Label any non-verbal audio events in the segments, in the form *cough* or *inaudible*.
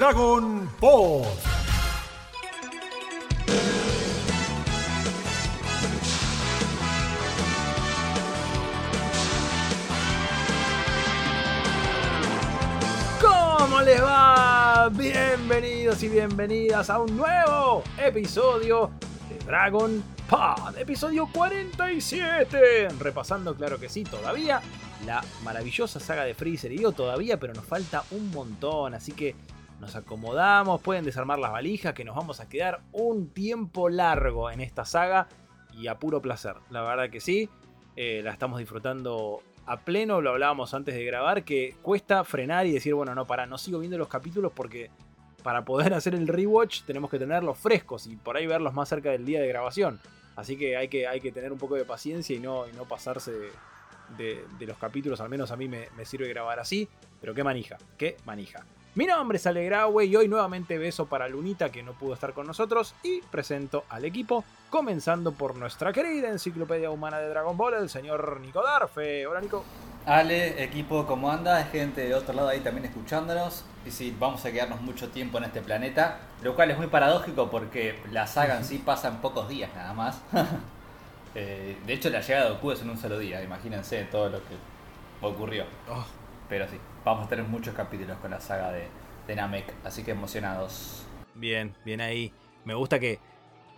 Dragon Ball. ¿Cómo les va? Bienvenidos y bienvenidas a un nuevo episodio de Dragon Pod, episodio 47. Repasando, claro que sí, todavía la maravillosa saga de Freezer. Y digo todavía, pero nos falta un montón, así que nos acomodamos, pueden desarmar las valijas, que nos vamos a quedar un tiempo largo en esta saga y a puro placer. La verdad que sí, eh, la estamos disfrutando a pleno, lo hablábamos antes de grabar, que cuesta frenar y decir, bueno, no, para, no sigo viendo los capítulos porque para poder *laughs* hacer el rewatch tenemos que tenerlos frescos y por ahí verlos más cerca del día de grabación. Así que hay que, hay que tener un poco de paciencia y no, no pasarse de, de, los capítulos, al menos a mí me, me sirve grabar así, pero qué manija, qué manija. Mi nombre es Alegrawe y hoy nuevamente beso para Lunita que no pudo estar con nosotros y presento al equipo, comenzando por nuestra querida enciclopedia humana de Dragon Ball, el señor Nico Darfe. Hola Nico. Ale, equipo, ¿cómo anda? Hay gente de otro lado ahí también escuchándonos. Y sí, vamos a quedarnos mucho tiempo en este planeta, lo cual es muy paradójico porque la saga en sí *laughs* pasa en pocos días nada más. *laughs* eh, de hecho, la llegada de Goku es en un solo día, imagínense todo lo que ocurrió. Oh. Pero sí, vamos a tener muchos capítulos con la saga de, de Namek, así que emocionados. Bien, bien ahí. Me gusta que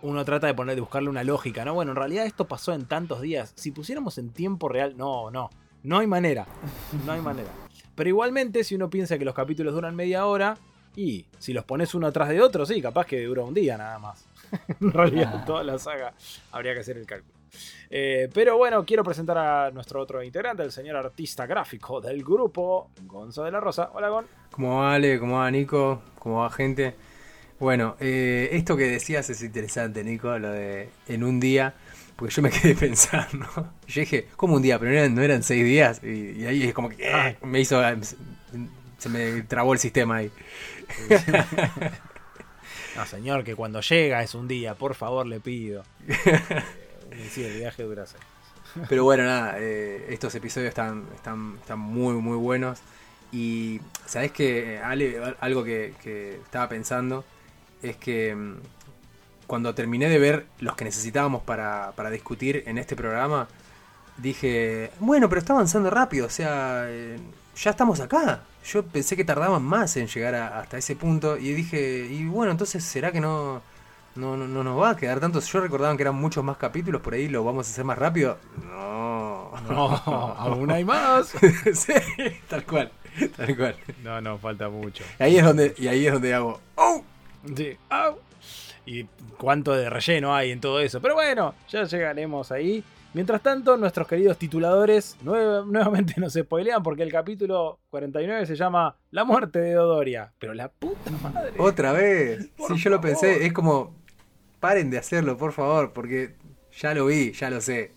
uno trata de poner, de buscarle una lógica, ¿no? Bueno, en realidad esto pasó en tantos días. Si pusiéramos en tiempo real, no, no. No hay manera. No hay manera. Pero igualmente, si uno piensa que los capítulos duran media hora, y si los pones uno atrás de otro, sí, capaz que dura un día nada más. *laughs* en realidad, toda la saga habría que hacer el cálculo. Eh, pero bueno, quiero presentar a nuestro otro integrante, el señor artista gráfico del grupo, Gonzo de la Rosa. Hola, Gon. ¿Cómo va, Ale? ¿Cómo va, Nico? ¿Cómo va, gente? Bueno, eh, esto que decías es interesante, Nico, lo de en un día, porque yo me *laughs* quedé pensando. Yo dije, ¿cómo un día? Pero no eran, no eran seis días. Y, y ahí es como que ah, me hizo. Se me trabó el sistema ahí. *laughs* No, señor, que cuando llega es un día, por favor, le pido. *laughs* *laughs* Sí, el viaje dura. Pero bueno, nada, eh, estos episodios están, están, están muy, muy buenos. Y, ¿sabes qué? Ale, algo que, que, estaba pensando es que mm, cuando terminé de ver los que necesitábamos para, para, discutir en este programa, dije, bueno, pero está avanzando rápido, o sea, eh, ya estamos acá. Yo pensé que tardaban más en llegar a, hasta ese punto y dije, y bueno, entonces, ¿será que no, no, no, no nos va a quedar tanto. Yo recordaba que eran muchos más capítulos, por ahí lo vamos a hacer más rápido. No, no, *laughs* aún hay más. *laughs* sí, tal cual, tal cual. No, no, falta mucho. Y ahí es donde, y ahí es donde hago, ¡oh! Sí, ¡oh! Y cuánto de relleno hay en todo eso. Pero bueno, ya llegaremos ahí. Mientras tanto, nuestros queridos tituladores nuevamente *laughs* nos spoilean porque el capítulo 49 se llama La muerte de Dodoria. Pero la puta madre. Otra vez. Sí, yo lo pensé. Es como, paren de hacerlo, por favor, porque ya lo vi, ya lo sé.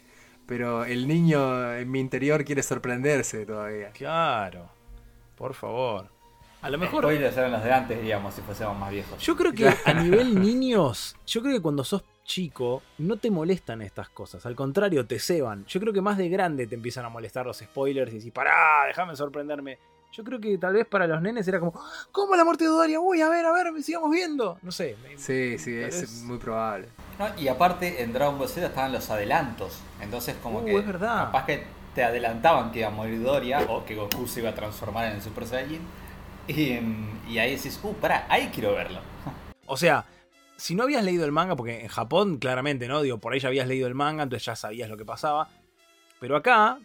Pero el niño en mi interior quiere sorprenderse todavía. Claro, por favor. A lo mejor. Spoilers eran los de antes, digamos, si fuésemos más viejos. Yo creo que a nivel niños, yo creo que cuando sos chico no te molestan estas cosas. Al contrario, te ceban. Yo creo que más de grande te empiezan a molestar los spoilers y decís, pará, déjame sorprenderme. Yo creo que tal vez para los nenes era como, ¿cómo la muerte de Doria? Uy, a ver, a ver, sigamos viendo. No sé. Sí, sí, es muy probable. y aparte en Dragon Ball Z estaban los adelantos. Entonces como uh, que es verdad. capaz que te adelantaban que iba a morir Doria o que Goku se iba a transformar en el Super Saiyan. Y, y ahí decís, uh, pará, ahí quiero verlo. *laughs* O sea, si no habías leído el manga, porque en Japón claramente, ¿no? Digo, por ahí ya habías leído el manga, entonces ya sabías lo que pasaba. Pero acá,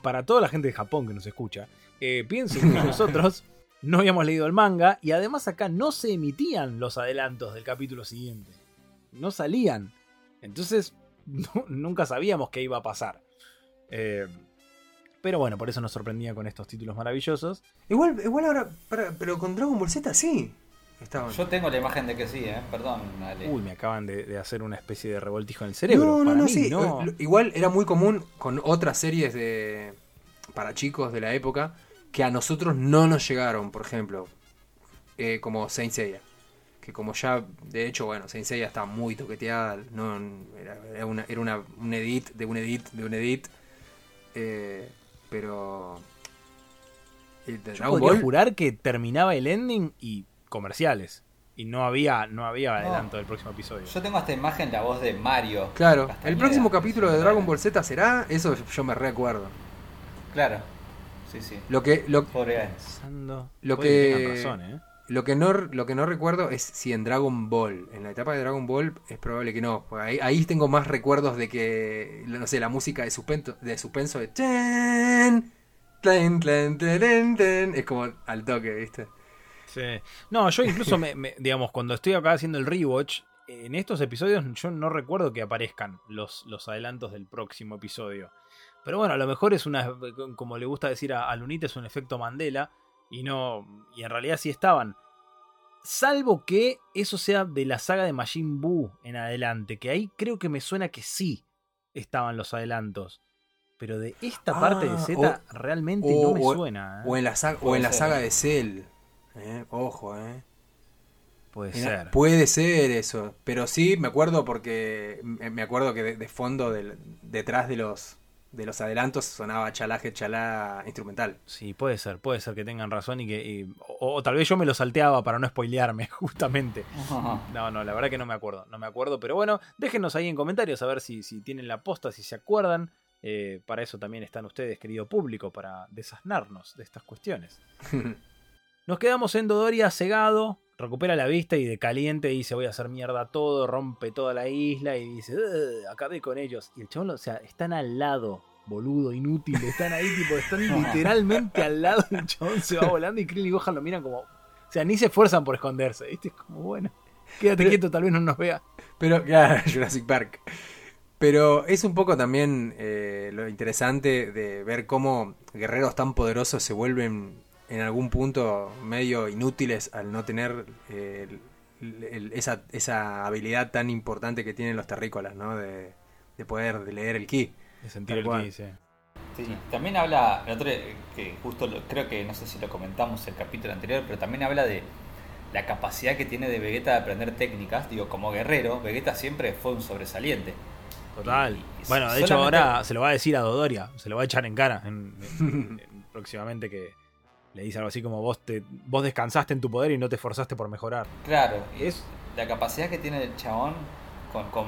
para toda la gente de Japón que nos escucha, eh, piensen que *laughs* nosotros no habíamos leído el manga y además acá no se emitían los adelantos del capítulo siguiente. No salían. Entonces *laughs* nunca sabíamos qué iba a pasar. Eh, pero bueno, por eso nos sorprendía con estos títulos maravillosos. Igual, igual ahora, pero con Dragon Ball Z sí. Yo tengo la imagen de que sí, ¿eh? Perdón, Uy, me acaban de, hacer una especie de revoltijo en el cerebro. No, no, no, sí. Igual era muy común con otras series de para chicos de la época que a nosotros no nos llegaron, por ejemplo, eh, como Saint Seiya. Que como ya, de hecho, bueno, Saint Seiya está muy toqueteada, no, era, una, era una, un edit de un edit de un edit. Eh, pero... Yo podría jurar que terminaba el ending y comerciales. Y no había, no había adelanto del próximo episodio. Yo tengo esta imagen, la voz de Mario. Claro, Castañeda. el próximo capítulo de Dragon Ball Z será, eso yo me recuerdo. Claro. Sí, sí. Lo que, lo. Pensando- que- razón, ¿eh? lo que no lo que no recuerdo es si en Dragon Ball, en la etapa de Dragon Ball es probable que no. porque Ahí, ahí tengo más recuerdos de que, no sé, la música de suspenso, de suspenso de es como al toque, ¿viste? Sí. No, yo incluso, me, me- digamos, cuando estoy acá haciendo el rewatch, en estos episodios yo no recuerdo que aparezcan los, los adelantos del próximo episodio. Pero bueno, a lo mejor es una, como le gusta decir a, a Lunita, es un efecto Mandela. Y no, y en realidad sí estaban. Salvo que eso sea de la saga de Majin Buu en adelante, que ahí creo que me suena que sí estaban los adelantos. Pero de esta Ah, parte de Z o- realmente o- no me o- suena. ¿eh? O en la saga, o en la saga de Cell. ¿eh? Ojo, eh. Puede ser. Puede ser eso, pero sí me acuerdo porque me acuerdo que de, de fondo detrás de los de los adelantos sonaba chalaje chalá instrumental. Sí, puede ser, puede ser que tengan razón y que. y- o, o tal vez yo me lo salteaba para no spoilearme, *laughs* justamente. *laughs* No, no, la verdad que no me acuerdo. No me acuerdo, pero bueno, déjenos ahí en comentarios a ver si, si tienen la posta, si se acuerdan. Eh, para eso también están ustedes, querido público, para desasnarnos de estas cuestiones. *laughs* Nos quedamos en Dodoria cegado, recupera la vista y de caliente dice voy a hacer mierda todo, rompe toda la isla y dice "Ugh, acabé con ellos. Y el chabón, o sea, están al lado, boludo, inútil, están ahí, tipo, están *laughs* literalmente al lado del chabón, se va volando y Krill y Gohan lo miran como... O sea, ni se esfuerzan por esconderse, ¿viste? Es como, bueno, quédate Pero- quieto, tal vez no nos vea. Pero, claro, *laughs* Jurassic Park. Pero es un poco también eh, lo interesante de ver cómo guerreros tan poderosos se vuelven en algún punto medio inútiles al no tener eh, el- el- esa, esa habilidad tan importante que tienen los terrícolas, ¿no? De, de poder leer el ki. De sentir el cual. ki, sí. Sí, también habla, el otro, que justo lo- creo que no sé si lo comentamos el capítulo anterior, pero también habla de la capacidad que tiene de Vegeta de aprender técnicas. Digo, como guerrero, Vegeta siempre fue un sobresaliente. Total. Y- y bueno, de hecho ahora se lo va a decir a Dodoria, se lo va a echar en cara en- en- *laughs* en- próximamente que le dice algo así como vos te vos descansaste en tu poder y no te esforzaste por mejorar. Claro, y Es la capacidad que tiene el chabón con, con,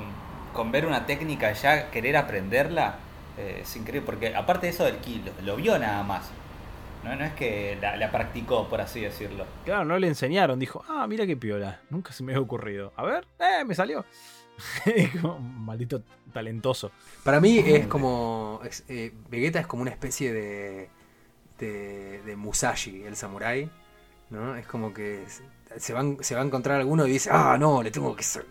con ver una técnica y ya querer aprenderla eh, es increíble. Porque aparte de eso del ki, lo, lo vio nada más. No, no es que la, la practicó, por así decirlo. claro, no le enseñaron, dijo, "Ah, mira qué piola, nunca se me había ocurrido." A ver, eh, me salió. *laughs* Como, Maldito talentoso. Para mí es como. es, eh, Vegeta es como una especie de. De, de Musashi, el samurái. ¿No? Es como que se- van, se va a encontrar alguno y dice, ah, no, le tengo que ser,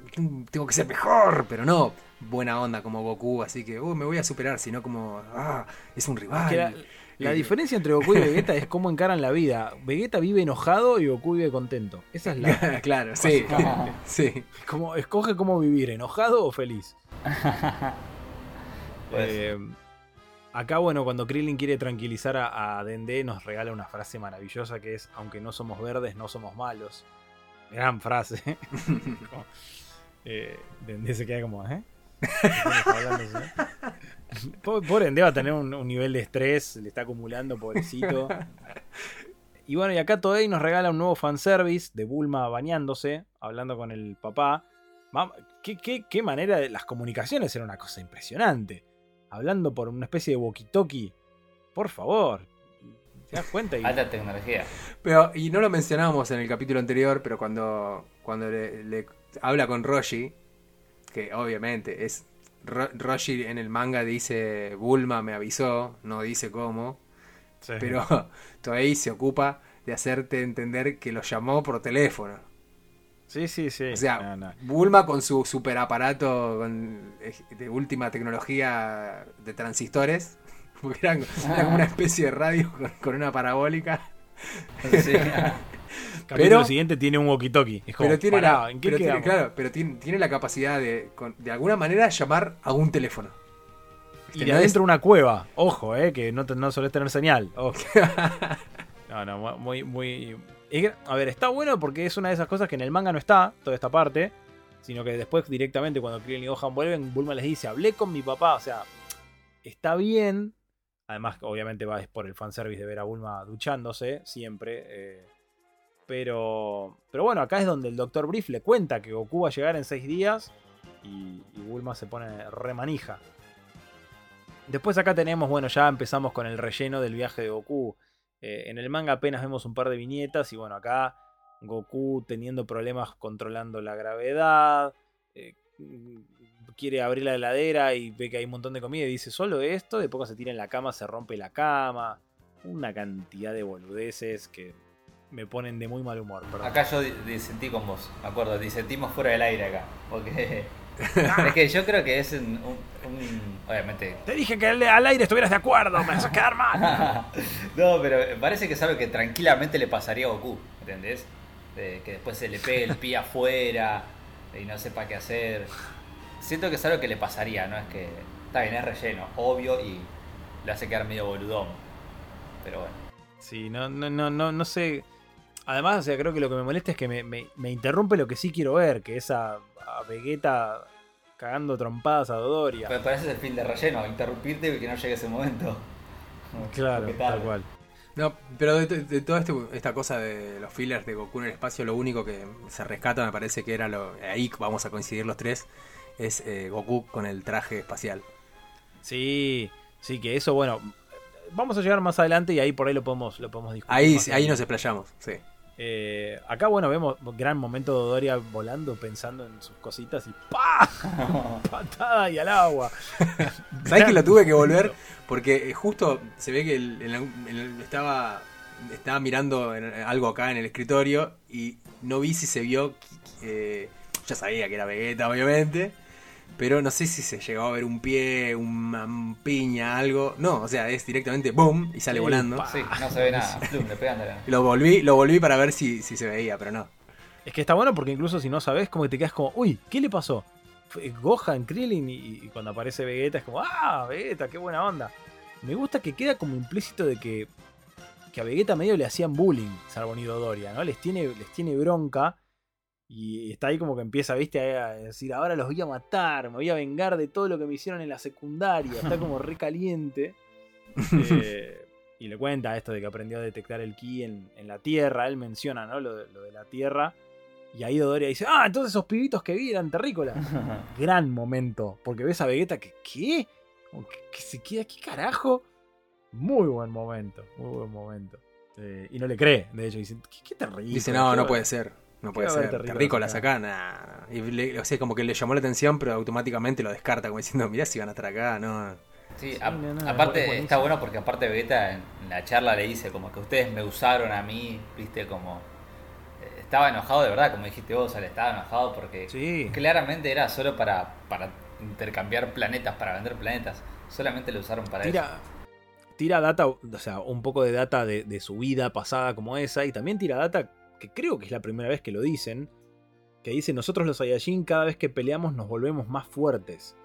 tengo que ser mejor. Pero no, buena onda como Goku, así que, uh, me voy a superar, sino como, ah, es un rival. Que la, la Eh, diferencia entre Goku y Vegeta es cómo encaran la vida. Vegeta vive enojado y Goku vive contento. Esa es la. *laughs* claro, sí. *laughs* Sí. Como, escoge cómo vivir, enojado o feliz. *laughs* Pues, Eh, acá, bueno, cuando Krillin quiere tranquilizar a, a Dende, nos regala una frase maravillosa que es: Aunque no somos verdes, no somos malos. Gran frase. *laughs* Como, eh, Dende se queda como, ¿eh? *laughs* Pobre Dende va a tener un, un nivel de estrés, le está acumulando, pobrecito. Y bueno, y acá Toei nos regala un nuevo fanservice de Bulma bañándose, hablando con el papá. Mam- ¿Qué, qué, qué manera de las comunicaciones era una cosa impresionante. Hablando por una especie de walkie-talkie. Por favor. ¿Te das cuenta? Y- alta tecnología. Pero, y no lo mencionábamos en el capítulo anterior, pero cuando, cuando le, le habla con Roshi, que obviamente es. Ro- Roshi en el manga dice Bulma me avisó, no dice cómo, Sí. pero *laughs* Toei se ocupa de hacerte entender que lo llamó por teléfono. Sí, sí, sí. O sea, No, no. Bulma con su super aparato de última tecnología de transistores, *laughs* porque eran, era como una especie de radio *laughs* con, con una parabólica. Sí. *laughs* Capítulo pero- siguiente tiene un walkie-talkie. Es como, Pero tiene, pará, la, ¿en qué pero tiene- quedamos? claro, pero tiene, tiene la capacidad de, con- de alguna manera, llamar a un teléfono. Y adentro una cueva. Ojo, eh, que no, te- no solés tener señal. Ojo. No, no, muy, muy. A ver, está bueno porque es una de esas cosas que en el manga no está, toda esta parte. Sino que después, directamente, cuando Krillin y Gohan vuelven, Bulma les dice: Hablé con mi papá. O sea, está bien. Además, obviamente va es por el fanservice de ver a Bulma duchándose siempre. eh, Pero, pero bueno, acá es donde el Dr. Brief le cuenta que Goku va a llegar en 6 días y, y Bulma se pone remanija. Después acá tenemos, bueno, ya empezamos con el relleno del viaje de Goku. Eh, en el manga apenas vemos un par de viñetas y bueno, acá Goku teniendo problemas controlando la gravedad. eh, quiere abrir la heladera y ve que hay un montón de comida y dice solo esto. De poco se tira en la cama, se rompe la cama. Una cantidad de boludeces que me ponen de muy mal humor. Acá yo di- disentí con vos, me acuerdo, disentimos fuera del aire acá. Porque *laughs* es que yo creo que es un, un- un- obviamente. Te dije que al aire estuvieras de acuerdo, me haces quedar mal. *laughs* no, pero parece que es algo que tranquilamente le pasaría a Goku, ¿entendés? Que después se le pegue el pie afuera y no sepa qué hacer. Siento que es algo que le pasaría, no es que. Está bien, es relleno, obvio, y le hace quedar medio boludón. Pero bueno. Sí, no, no, no, no, no sé. Además, o sea, creo que lo que me molesta es que me, me- me interrumpe lo que sí quiero ver, que es a, a Vegeta cagando trompadas a Dodoria. Me parece el fin de relleno, interrumpirte y que no llegue ese momento. Claro, tal cual. No, pero de, toda este- esta cosa de los fillers de Goku en el espacio, lo único que se rescata me parece que era lo. Ahí vamos a coincidir los tres. Es eh, Goku con el traje espacial. Sí, sí, que eso, bueno, vamos a llegar más adelante y ahí por ahí lo podemos, lo podemos discutir. Ahí, ahí nos explayamos, sí. Eh, acá, bueno, vemos gran momento de Dodoria volando, pensando en sus cositas y ¡pa! *laughs* Patada y al agua. *laughs* ¿Sabes que lo tuve que volver? Porque eh, justo se ve que el- estaba, estaba mirando en- algo acá en el escritorio y no vi si se vio. eh, ya sabía que era Vegeta, obviamente. Pero no sé si se llegó a ver un pie, una piña, algo. No, o sea, es directamente ¡boom! y sale Sí, volando. pa. Sí, no se ve nada. Plum, le Lo volví, lo volví para ver si, si se veía, pero no. Es que está bueno porque incluso si no sabes, como que te quedas como, uy, ¿qué le pasó? Fue Gohan, Krillin y, y cuando aparece Vegeta es como, ah, Vegeta, qué buena onda. Me gusta que queda como implícito de que, que a Vegeta medio le hacían bullying, Sarbonido Doria, ¿no? Les tiene, les tiene bronca y está ahí como que empieza, viste, a decir, ahora los voy a matar, me voy a vengar de todo lo que me hicieron en la secundaria. Está *laughs* como re caliente. Eh, y le cuenta esto de que aprendió a detectar el ki en, en la Tierra. Él menciona, ¿no? Lo de, lo de la Tierra. Y ahí Dodoria dice, ah, entonces esos pibitos que vi eran terrícolas. *laughs* Gran momento. Porque ves a Vegeta que, ¿qué? Que, que se queda, ¿qué carajo? Muy buen momento, muy buen momento. Eh, y no le cree, de hecho, dice, ¿qué, qué terrícola? Dice, no, ¿Qué no puede ser. No puede ser. terrícolas acá? acá, nah. Y le- o sea, como que le llamó la atención, pero automáticamente lo descarta, como diciendo, mirá si van a estar acá, no. Sí, Sí, a- no, no, es aparte está bueno porque aparte Vegeta en la charla le dice como que ustedes me usaron a mí, viste, como eh, estaba enojado de verdad, como dijiste vos, o sea, le estaba enojado porque Sí. claramente era solo para, para intercambiar planetas, para vender planetas, solamente lo usaron para eso. Tira, tira data, o sea, un poco de data de, de su vida pasada como esa, y también tira data que creo que es la primera vez que lo dicen, que dice, nosotros los Saiyajin cada vez que peleamos nos volvemos más fuertes.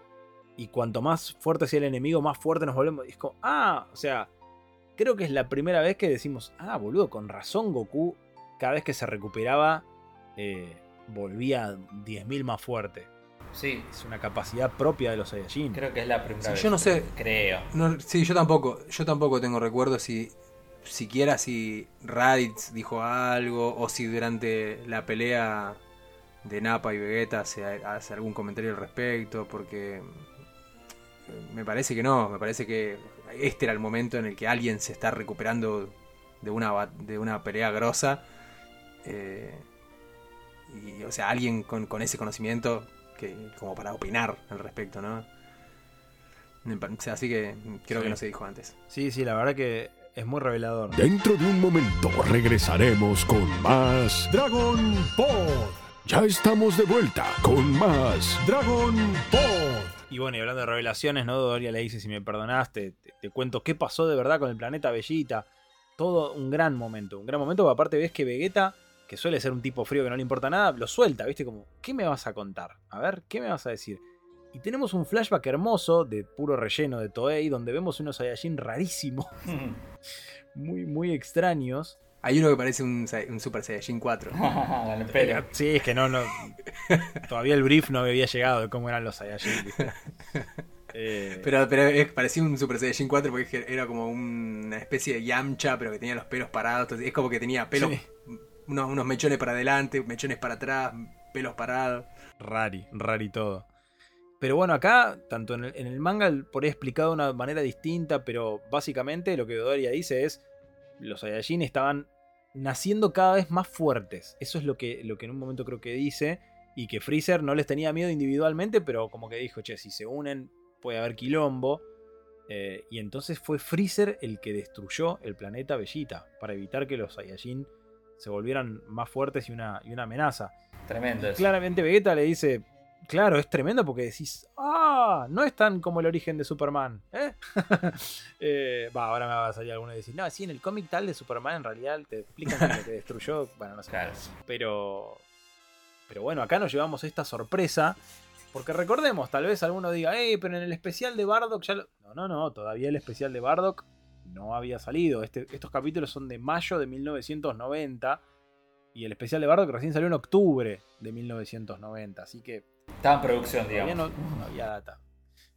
Y cuanto más fuerte sea el enemigo, más fuerte nos volvemos. Y es como, ah, o sea, creo que es la primera vez que decimos, ah, boludo, con razón Goku, cada vez que se recuperaba, eh, volvía 10.000 más fuerte. Sí, Es una capacidad propia de los Saiyajin. creo que es la primera Sí, vez. yo no sé. Creo. No, sí, yo tampoco, yo tampoco tengo recuerdo si siquiera si Raditz dijo algo o si durante la pelea de Nappa y Vegeta se ha- hace algún comentario al respecto, porque me parece que no, me parece que este era el momento en el que alguien se está recuperando de una de una pelea grosa eh, y o sea alguien con, con ese conocimiento que como para opinar al respecto, ¿no? O sea, así que creo Sí. que no se dijo antes. Sí, sí, la verdad que es muy revelador. Dentro de un momento regresaremos con más Dragon Ball. Ya estamos de vuelta con más Dragon Ball. Y bueno, y hablando de revelaciones, ¿no? Doria le dice, si me perdonaste, te, te cuento qué pasó de verdad con el planeta Bellita. Todo un gran momento, un gran momento, porque aparte ves que Vegeta, que suele ser un tipo frío que no le importa nada, lo suelta, ¿viste? Como, ¿qué me vas a contar? A ver, ¿qué me vas a decir? Y tenemos un flashback hermoso de puro relleno de Toei, donde vemos unos Saiyajin rarísimos, *laughs* muy, muy extraños. Hay uno que parece un, Super Saiyajin 4. Con el pelo. Sí, es que no, no. *laughs* Todavía el brief no había llegado de cómo eran los Saiyajin, ¿viste? *laughs* Eh, Pero, pero es- parecía un Super Saiyajin 4 porque era como una especie de Yamcha, pero que tenía los pelos parados. entonces es como que tenía pelo Sí. unos, unos mechones para adelante, mechones para atrás, pelos parados. Rari, rari todo. Pero bueno, acá, tanto en el, en el manga, por ahí explicado de una manera distinta, pero básicamente lo que Dodoria dice es: los Saiyajin estaban naciendo cada vez más fuertes. Eso es lo que, lo que en un momento creo que dice. Y que Freezer no les tenía miedo individualmente, pero como que dijo: che, si se unen, puede haber quilombo. Eh, y entonces fue Freezer el que destruyó el planeta Bellita para evitar que los Saiyajin se volvieran más fuertes y una, y una amenaza. Tremendo. Claramente Vegeta le dice, claro, es tremendo porque decís, ah, no es tan como el origen de Superman. ¿eh? *laughs* Eh, Va, ahora me va a salir alguno y decir, no, sí, en el cómic tal de Superman en realidad te explican que lo que destruyó, *laughs* bueno, no sé. Claro. Pero, pero bueno, acá nos llevamos esta sorpresa. Porque recordemos, tal vez alguno diga, hey, pero en el especial de Bardock ya lo... No, no, no, todavía el especial de Bardock no había salido. Este- estos capítulos son de mayo de 1990. Y el especial de Bardock recién salió en octubre de 1990. Así que Estaba en producción, todavía digamos. no, no había data.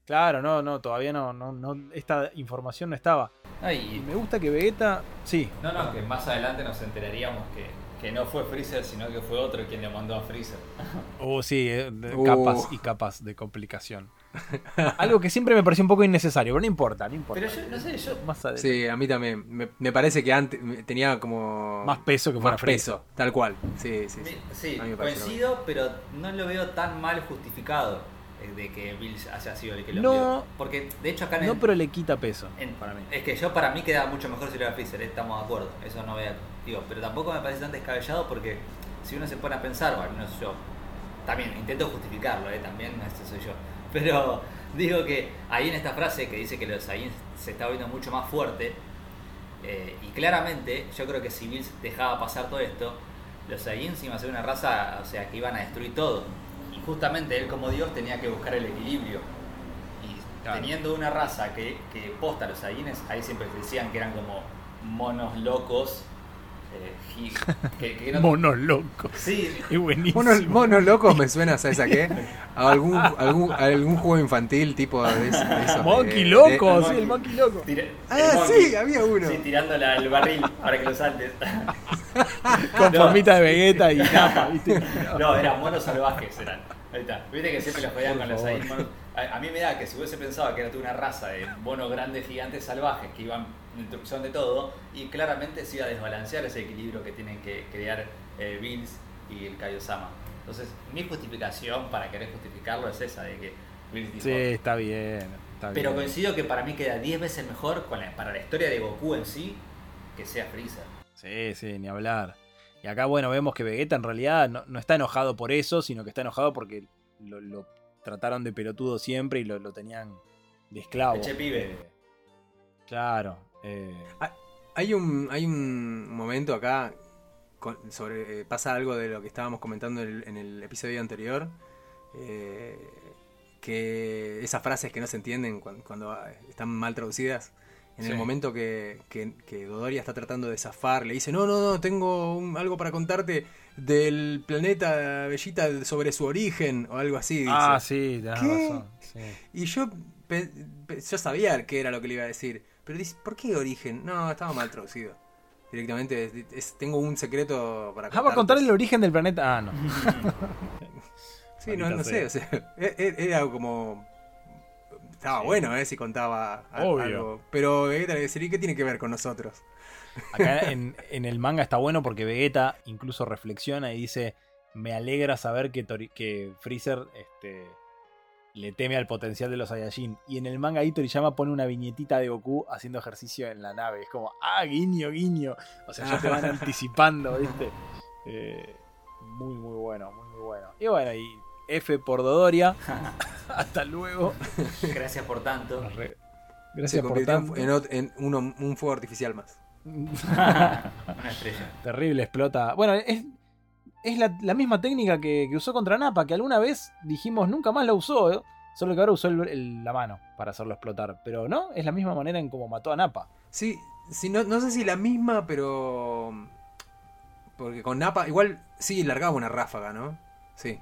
Claro, no, no, todavía no, no, no, esta información no estaba. Y me gusta que Vegeta, sí, no, no, que más adelante nos enteraríamos que, que no fue Freezer, sino que fue otro quien le mandó a Freezer. *laughs* Oh, sí, eh, Uh. capas y capas de complicación. *laughs* Algo que siempre me pareció un poco innecesario, pero no importa, no importa. Pero yo, no sé, yo... Más, adelante. Sí, a mí también. Me, me parece que antes tenía como. Más peso que fuera más Freezer. peso, tal cual. Sí, sí, sí. Coincido, pero no lo veo tan mal justificado eh, de que Bills haya sido el que lo No. envió. Porque de hecho acá en el- No, pero le quita peso en- para mí. Es que yo para mí queda mucho mejor si lo era Freezer, eh, estamos de acuerdo. Eso no vea. Digo, pero tampoco me parece tan descabellado porque si uno se pone a pensar, o al menos yo, también intento justificarlo, eh, también este soy yo. Pero digo que ahí en esta frase que dice que los Saiyans se está viendo mucho más fuerte, eh, y claramente yo creo que si Bills dejaba pasar todo esto, los Saiyans iban a ser una raza, o sea, que iban a destruir todo. Y justamente él como Dios tenía que buscar el equilibrio. Y Claro. teniendo una raza que, que posta los Saiyans, ahí siempre decían que eran como monos locos. Eh, gi- que, que no- Monos locos. Sí, Es buenísimo. Monos, monos locos me suena, ¿sabes a qué? A algún, algún, a algún juego infantil tipo de, de esos de- Monkey de- loco, de- sí, el monkey loco. el Ah, monkey. sí, había uno. Sí, tirándola al barril para que lo saltes. Con No. formita de Vegeta y ¿viste? No, eran monos salvajes, eran. Ahí está. Viste que siempre los jodían con los ahí. A, a mí me da que si hubiese pensado que era toda una raza de monos grandes, gigantes, salvajes, que iban en destrucción de todo, y claramente se iba a desbalancear ese equilibrio que tienen que crear eh, Bills y el Kaiosama. Entonces, mi justificación para querer justificarlo es esa, de que Bills dijo, Sí, está bien. Está pero bien. coincido que para mí queda 10 veces mejor con la- para la historia de Goku en sí que sea Freezer. Sí, sí, ni hablar. Y acá, bueno, vemos que Vegeta en realidad no, no está enojado por eso, sino que está enojado porque lo, lo trataron de pelotudo siempre y lo, lo tenían de esclavo. Eche pibe. Eh, claro. eh, Hay un, hay un momento acá con- sobre eh, pasa algo de lo que estábamos comentando en el, en el episodio anterior eh, que esas frases que no se entienden cuando, cuando, ah, están mal traducidas en Sí. el momento que, que, que Dodoria está tratando de zafar le dice no no no tengo un- algo para contarte del planeta Bellita sobre su origen o algo así dice. Ah, sí, tenés ¿Qué? razón. sí. Y yo, yo sabía que era lo que le iba a decir. Pero dice, ¿por qué origen? No, estaba mal traducido. Directamente, es- es- tengo un secreto para Ah, va a contar el origen del planeta. Ah, no. *laughs* Sí, no, no sé, o sea, e- e- era como... Estaba Sí. bueno, ¿eh? Si contaba Obvio. algo. Pero Vegeta le decía, ¿y qué tiene que ver con nosotros? Acá *laughs* en, en el manga está bueno porque Vegeta incluso reflexiona y dice: Me alegra saber que, Tori- que Freezer este, le teme al potencial de los Saiyajin. Y en el manga ahí Toriyama pone una viñetita de Goku haciendo ejercicio en la nave. Es como, ah, guiño, guiño. O sea, ya te van *laughs* anticipando, ¿viste? Eh, muy, muy bueno, muy, muy bueno. Y bueno, y F por Dodoria. *laughs* Hasta luego. Gracias por tanto. Se Gracias por tanto. en, en uno- un fuego artificial más. *laughs* Una estrella. Terrible, explota. Bueno, es, es la, la misma técnica que, que usó contra Napa, que alguna vez dijimos nunca más la usó, ¿eh? solo que ahora usó el- el- la mano para hacerlo explotar. Pero no, es la misma manera en cómo mató a Napa. Sí, sí no, no sé si la misma, pero... Porque con Napa, igual sí largaba una ráfaga, ¿no? Sí.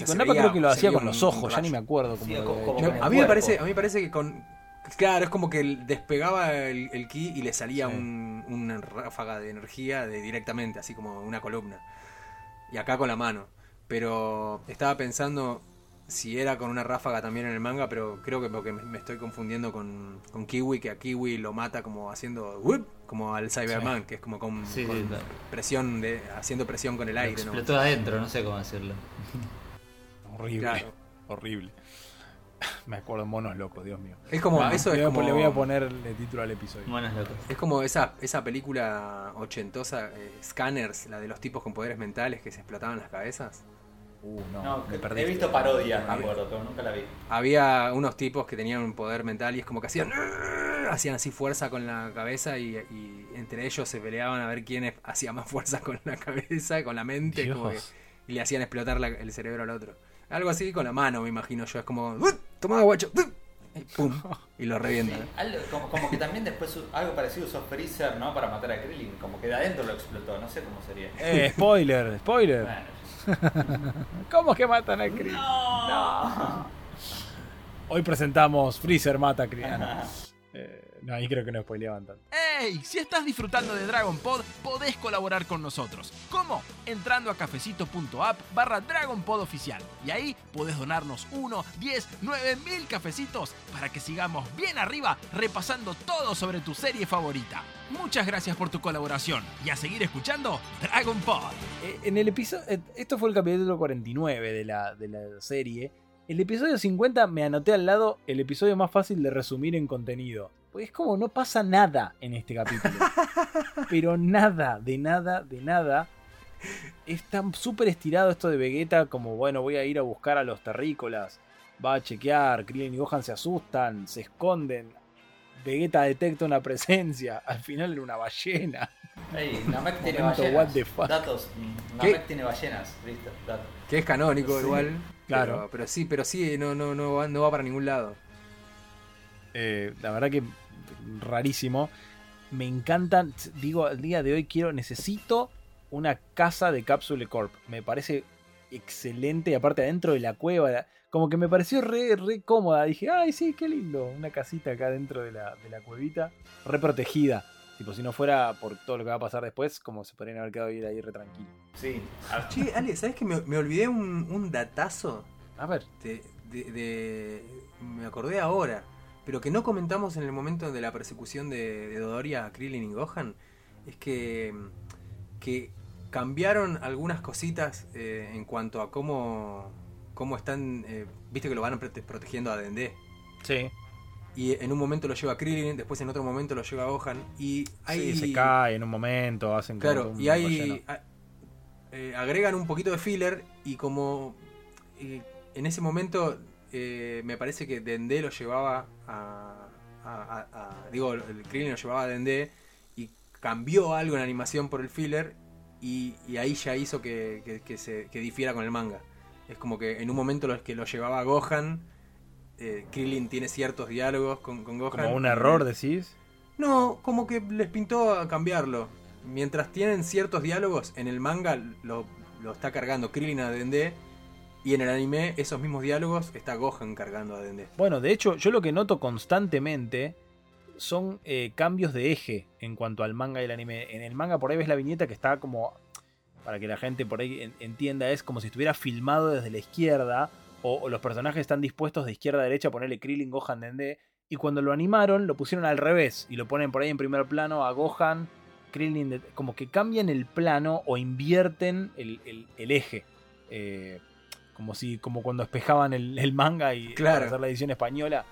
O con Napa creo que lo hacía con los ojos, ya ni me acuerdo cómo Sí, lo como- a, mí me parece, a mí me parece que con, Claro, es como que despegaba el, el ki y le salía Sí. un- una ráfaga de energía de, directamente, así como una columna. Y acá con la mano. Pero estaba pensando si era con una ráfaga también en el manga, pero creo que porque me, me estoy confundiendo con, con Kiwi, que a Kiwi lo mata como haciendo whip, como al Cyberman, que es como con, Sí, con sí, claro. presión de haciendo presión con el aire, ¿no? Explotó adentro, no sé cómo decirlo. *laughs* Horrible. Claro. Horrible. *laughs* Me acuerdo monos locos, Dios mío. Es como eso le es voy a- como Le voy a poner el título al episodio. Monos locos. Es como esa, esa película ochentosa, eh, Scanners, la de los tipos con poderes mentales que se explotaban las cabezas. Uh, no, No, me he visto parodias, me A ver. acuerdo, pero nunca la vi. Había unos tipos que tenían un poder mental y es como que hacían hacían así fuerza con la cabeza y, y entre ellos se peleaban a ver quién hacía más fuerza con la cabeza, con la mente, como que- y le hacían explotar la- el cerebro al otro. Algo así con la mano, me imagino yo, es como "Uh, tomá guacho, uh", y pum, y lo Sí, algo- como, como que también después algo parecido usó Freezer, ¿no? Para matar a Krillin. Como que de adentro lo explotó, no sé cómo sería. Eh, spoiler, spoiler. Bueno, *laughs* ¿Cómo que matan a Krillin? Hoy presentamos Freezer mata a Krillin. Eh, no, ahí creo que no spoileaban tanto. ¡Ey! Si estás disfrutando de Dragon Pod, podés colaborar con nosotros. ¿Cómo? Entrando a cafecito.app barra Dragon Pod oficial. Y ahí podés donarnos 1, 10, 9 mil cafecitos para que sigamos bien arriba repasando todo sobre tu serie favorita. Muchas gracias por tu colaboración y a seguir escuchando Dragon Pod. Eh, en el episodio. eh, Esto fue el capítulo 49 de la, de la serie. El episodio 50 me anoté al lado el episodio más fácil de resumir en contenido. Pues es como no pasa nada en este capítulo. *laughs* Pero nada, de nada, de nada. Está súper estirado esto de Vegeta, como bueno, voy a ir a buscar a los terrícolas. Va a chequear, Krillin y Gohan se asustan, se esconden. Vegeta detecta una presencia, al final era una ballena. Ey, Namek tiene Momento, ballenas. what the fuck. Datos. mm, ¿Qué? Namek tiene ballenas. Listo, datos. Que es canónico Sí, igual. claro. Pero, pero sí, pero sí, no, no, no, va, no va para ningún lado. Eh, la verdad que rarísimo. Me encantan. Digo, al día de hoy quiero, necesito una casa de Capsule Corp. Me parece excelente. Y aparte adentro de la cueva. Como que me pareció re, re cómoda. Dije, ay, sí, qué lindo. Una casita acá dentro de la, de la cuevita. Re protegida. Tipo, si no fuera por todo lo que va a pasar después, como se podrían haber quedado ahí, ahí re tranquilo. Sí. Che, Ale, ¿sabes que me, me olvidé un, un datazo? A ver. de, de- de- me acordé ahora, pero que no comentamos en el momento de la persecución de, de Dodoria a Krillin y Gohan, es que, que cambiaron algunas cositas eh, en cuanto a cómo, cómo están, eh, viste que lo van prote- protegiendo a Dende. Sí. Y en un momento lo lleva Krillin, después en otro momento lo lleva Gohan. Y Sí, se cae en un momento, hacen como Claro, un y hay. relleno. a- eh, agregan un poquito de filler y como. eh, en ese momento eh, me parece que Dende lo llevaba a. a- a- a- digo, el Krillin lo llevaba a Dende y cambió algo en animación por el filler y, y ahí ya hizo que, que- que se, que difiera con el manga. Es como que en un momento los que lo llevaba a Gohan, eh, Krillin tiene ciertos diálogos con, con Gohan. Como un error, decís. no, como que les pintó a cambiarlo. Mientras tienen ciertos diálogos, en el manga lo, lo está cargando Krillin a Dende. Y en el anime, esos mismos diálogos está Gohan cargando a Dende. Bueno, de hecho, yo lo que noto constantemente son eh, cambios de eje en cuanto al manga y el anime. En el manga por ahí ves la viñeta que está como, para que la gente por ahí en- entienda, es como si estuviera filmado desde la izquierda, o, los personajes están dispuestos de izquierda a derecha a ponerle Krillin, Gohan, Dende, y cuando lo animaron lo pusieron al revés, y lo ponen por ahí en primer plano a Gohan, Krillin, como que cambian el plano o invierten el, el- el eje. Eh, como si como cuando espejaban el, el manga y Claro. para hacer la edición española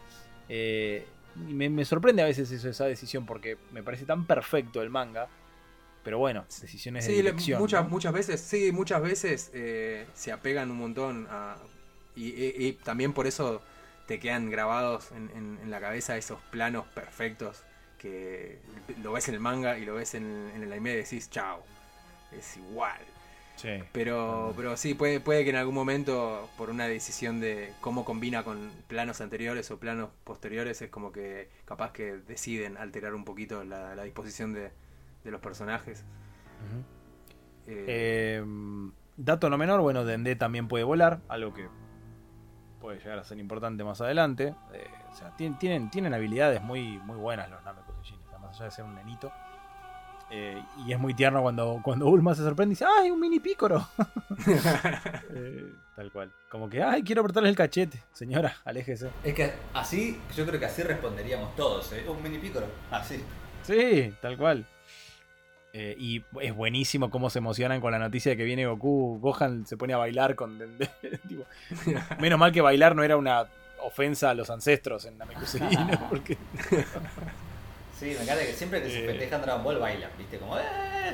eh, y me, me sorprende a veces eso, esa decisión porque me parece tan perfecto el manga pero bueno decisiones de Sí, le- dirección muchas, ¿no? muchas veces, sí, muchas veces eh, se apegan un montón a. Y, y- y también por eso te quedan grabados en, en- en la cabeza esos planos perfectos que lo ves en el manga y lo ves en, en el anime y decís, chao, es igual. Sí. Pero, pero sí, puede, puede que en algún momento, por una decisión de cómo combina con planos anteriores o planos posteriores, es como que capaz que deciden alterar un poquito la, la disposición de, de los personajes. Eh, Eh, dato no menor bueno Dende también puede volar algo que puede llegar a ser importante más adelante. Eh, o sea, tien- tienen, tienen habilidades muy, muy buenas los Namekusei más allá de ser un nenito. Eh, y es muy tierno cuando, cuando Bulma se sorprende y dice, ¡ay, un mini pícoro! *laughs* Eh, tal cual. Como que, ¡ay, quiero apretarle el cachete! Señora, aléjese. Es que así, yo creo que así responderíamos todos, ¿eh? Un mini pícoro. Así. Sí, tal cual. Eh, y es buenísimo cómo se emocionan con la noticia de que viene Goku. Gohan se pone a bailar con. *laughs* tipo, menos mal que bailar no era una ofensa a los ancestros en Namekusei, ¿no? *laughs* Porque Sí, me encanta que siempre que se Eh. festejan Dragon Ball bailan, ¿viste? Como, ¡eh!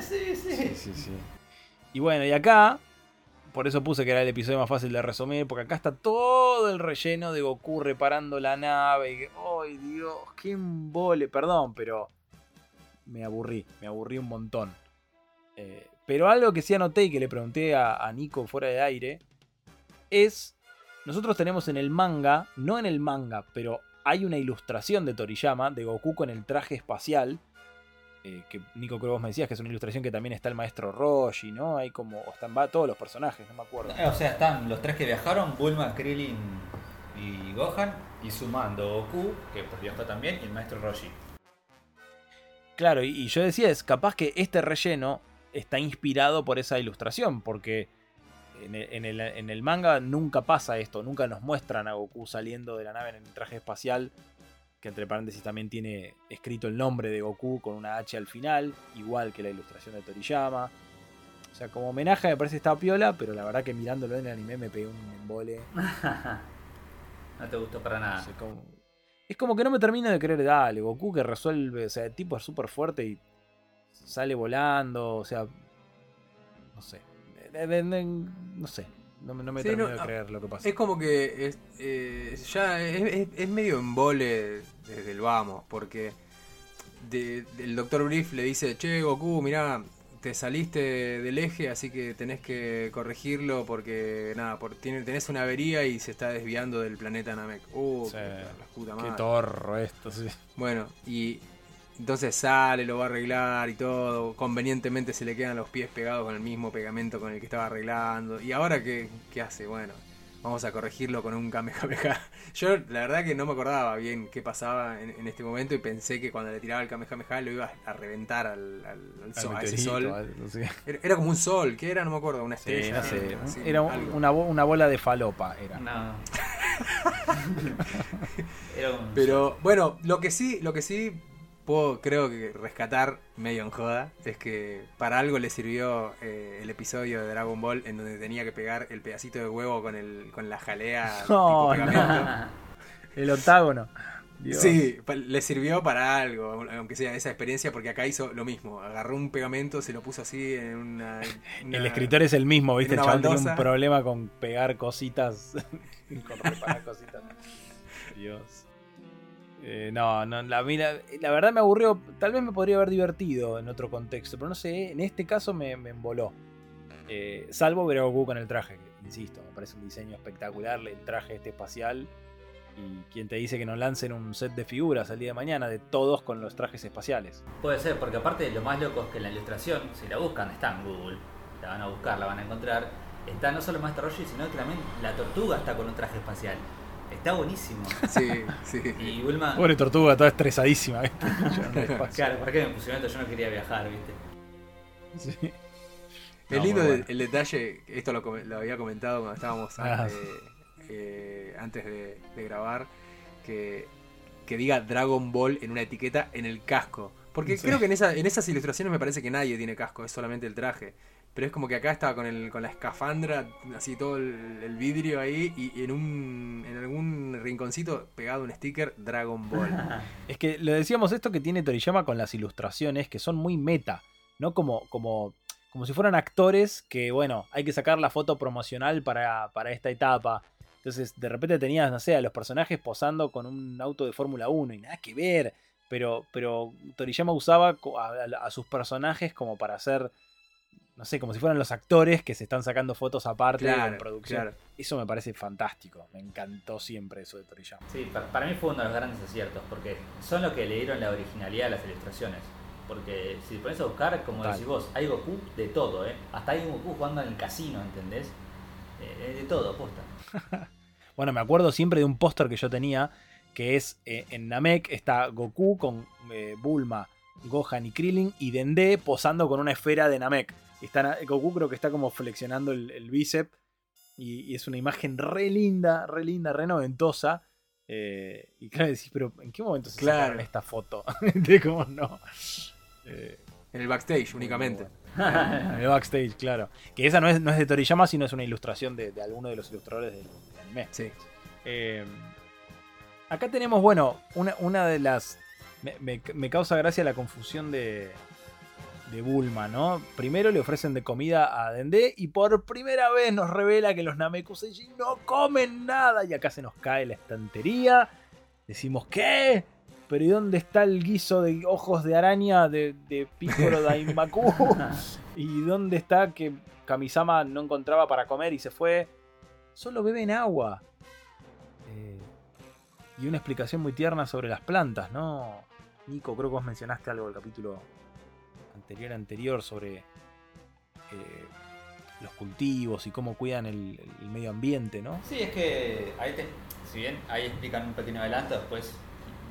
Sí, sí. Sí, sí, sí. Y bueno, y acá, por eso puse que era el episodio más fácil de resumir, porque acá está todo el relleno de Goku reparando la nave. Y que, ¡ay, Dios! ¡Qué embole! Perdón, pero me aburrí, me aburrí un montón. Eh, pero algo que sí anoté y que le pregunté a, a Nico fuera de aire es. Nosotros tenemos en el manga, no en el manga, pero hay una ilustración de Toriyama de Goku con el traje espacial eh, que Nico creo vos me decías que es una ilustración que también está el maestro Roshi, ¿no? Hay como, o están va, todos los personajes, no me acuerdo. Eh, O sea, están los tres que viajaron, Bulma, Krillin y Gohan, y sumando Goku, que pues viajó también, y el maestro Roshi. Claro, y, y yo decía, es capaz que este relleno está inspirado por esa ilustración, porque en el, en el- en el manga nunca pasa esto, nunca nos muestran a Goku saliendo de la nave en el traje espacial, que entre paréntesis también tiene escrito el nombre de Goku con una H al final, igual que la ilustración de Toriyama. O sea, como homenaje me parece esta piola, pero la verdad que mirándolo en el anime me pegué un embole. *laughs* No te gustó para nada. No sé, como- Es como que no me termino de creer, dale, Goku que resuelve, o sea, el tipo es súper fuerte y sale volando, o sea, no sé, no sé, no, me- no me Sí, termino no, de ah, creer lo que pasa. Es como que es, eh, ya es, es- es medio embole desde el vamos, porque de- el Dr. Brief le dice, che Goku, mirá, te saliste del eje, así que tenés que corregirlo porque nada, por, tiene, tenés una avería y se está desviando del planeta Namek. Uh, Sí, la puta Qué madre. torro esto, sí. Bueno, y entonces sale, lo va a arreglar y todo. Convenientemente se le quedan los pies pegados con el mismo pegamento con el que estaba arreglando. ¿Y ahora qué, qué hace? Bueno, vamos a corregirlo con un Kamehameha. *laughs* Yo la verdad que no me acordaba bien qué pasaba en, en este momento y pensé que cuando le tiraba el Kamehameha lo iba a reventar al, al- al sol, Al a ese meteorito, sol. al- no sé. Era, era como un sol, ¿qué era? No me acuerdo, una Sí, estrella. no sé, así, era un- una, bo- una bola de falopa, era. No. *laughs* Era un... Pero bueno, lo que sí, lo que sí puedo creo que rescatar medio en joda es que para algo le sirvió eh, el episodio de Dragon Ball en donde tenía que pegar el pedacito de huevo con el con la jalea *laughs* No, tipo pegamento. El octágono. Dios. Sí, le sirvió para algo, aunque sea esa experiencia, porque acá hizo lo mismo. Agarró un pegamento, se lo puso así en una. una- El escritor es el mismo, ¿viste? El chaval tiene un problema con pegar cositas. *laughs* con reparar cositas. Dios. Eh, no, no, la, mira, la verdad me aburrió. Tal vez me podría haber divertido en otro contexto, pero no sé, en este caso me, emboló. Eh, salvo ver a Goku con el traje, insisto, me parece un diseño espectacular, el traje este espacial. Y quien te dice que nos lancen un set de figuras el día de mañana de todos con los trajes espaciales. Puede ser, porque aparte lo más loco es que la ilustración, si la buscan, está en Google, la van a buscar, la van a encontrar, está no solo Master Roshi, sino que también la tortuga está con un traje espacial. Está buenísimo. Sí, sí. Y Bulma... Pobre tortuga, toda estresadísima. *laughs* Claro, ¿para qué me pusieron esto? Yo no quería viajar, ¿viste? Sí. Es No, lindo muy el, bueno. el detalle, esto lo, lo había comentado cuando estábamos Ah. antes, eh, antes de, de grabar, que, que diga Dragon Ball en una etiqueta en el casco. Porque Sí. creo que en, esa, en esas ilustraciones me parece que nadie tiene casco, es solamente el traje. Pero es como que acá estaba con, el, con la escafandra, así todo el, vidrio ahí, y en, un, en algún rinconcito pegado un sticker Dragon Ball. *laughs* Es que lo decíamos esto que tiene Toriyama con las ilustraciones, que son muy meta, ¿no? Como, como, como si fueran actores que, bueno, hay que sacar la foto promocional para, para esta etapa. Entonces, de repente tenías, no sé, a los personajes posando con un auto de Fórmula 1 y nada que ver. Pero, pero Toriyama usaba a sus personajes como para hacer, no sé, como si fueran los actores que se están sacando fotos aparte Claro, en producción. claro. Eso me parece fantástico. Me encantó siempre eso de Toriyama. Sí, para, mí fue uno de los grandes aciertos, porque son los que le dieron la originalidad a las ilustraciones. Porque si te pones a buscar, como decís vos, hay Goku de todo, ¿eh? Hasta hay un Goku jugando en el casino, ¿entendés? Eh, de todo, posta. *laughs* Bueno, me acuerdo siempre de un póster que yo tenía, que es eh, en Namek está Goku con eh, Bulma, Gohan y Krillin y Dende posando con una esfera de Namek. Está, Goku creo que está como flexionando el, el bíceps y, y es una imagen re linda, re linda, re noventosa. Eh, y *laughs* claro, decís, pero ¿en qué momento se Claro. sacaron esta foto? *laughs* de cómo no. Eh, En el backstage únicamente. *laughs* en el backstage, claro. Que esa no es, no es de Toriyama, sino es una ilustración de, de alguno de los ilustradores del, del anime. Sí. Eh, acá tenemos, bueno, una, una de las. Me, me- me causa gracia la confusión de, de Bulma, ¿no? Primero le ofrecen de comida a Dende y por primera vez nos revela que los Namekusei no comen nada. Y acá se nos cae la estantería. Decimos, ¿qué? Pero ¿y dónde está el guiso de ojos de araña de, de Piccolo *laughs* Daimaku? ¿Y dónde está que Kamisama no encontraba para comer y se fue? Solo beben agua. Eh, y una explicación muy tierna sobre las plantas, ¿no? Nico, creo que vos mencionaste algo del capítulo anterior anterior sobre eh, los cultivos y cómo cuidan el, el medio ambiente, ¿no? Sí, es que ahí te, si bien ahí explican un pequeño adelanto, después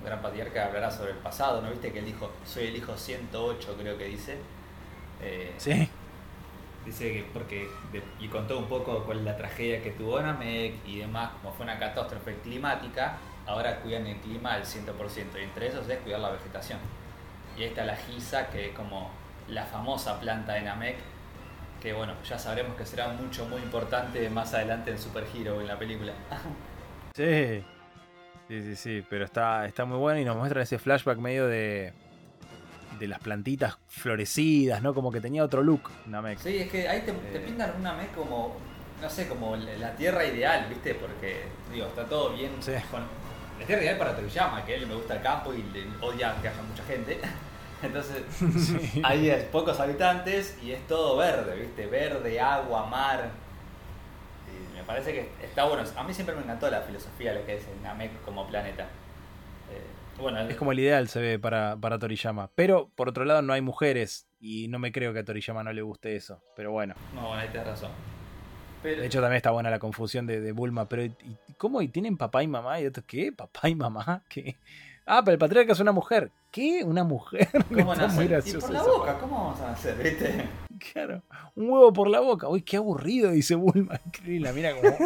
Gran Patriarca hablará sobre el pasado, ¿no viste que él dijo, soy el hijo 108 creo que dice? Eh, Sí. Dice que porque de- y contó un poco cuál es la tragedia que tuvo Namek y demás, como fue una catástrofe climática, ahora cuidan el clima al 100% y entre esos es cuidar la vegetación. Y ahí está la giza, que es como la famosa planta de Namek, que bueno, ya sabremos que será mucho, muy importante más adelante en Super Hero en la película. *laughs* Sí. Sí, sí, sí. Pero está, está muy bueno y nos muestra ese flashback medio de. de las plantitas florecidas, ¿no? Como que tenía otro look, Namek. Sí, es que ahí te, te Eh. pintan un Namek como, no sé, como la tierra ideal, ¿viste? Porque, digo, está todo bien Sí. con la tierra ideal para Toriyama, que a él le gusta el campo y le odia que haya mucha gente. *laughs* Entonces, Sí. hay eh, pocos habitantes y es todo verde, ¿viste? Verde, agua, mar. Y me parece que está bueno. A mí siempre me encantó la filosofía de lo que es Namek como planeta. Eh, bueno, Es como el ideal, se ve, para, para Toriyama. Pero, por otro lado, no hay mujeres. Y no me creo que a Toriyama no le guste eso. Pero bueno. No, bueno, ahí tenés razón. Pero, De hecho, también está buena la confusión de, de Bulma. Pero, ¿y y cómo? ¿Y tienen papá y mamá? ¿Y otros qué? ¿Papá y mamá? ¿Qué? Ah, pero el patriarca es una mujer. ¿Qué? ¿Una mujer? *laughs* ¿cómo Está muy nacer? Y gracioso por la boca, ¿cómo vamos a hacer, viste? Claro, un huevo por la boca. Uy, qué aburrido, dice Bulma. *laughs* Y la mira como,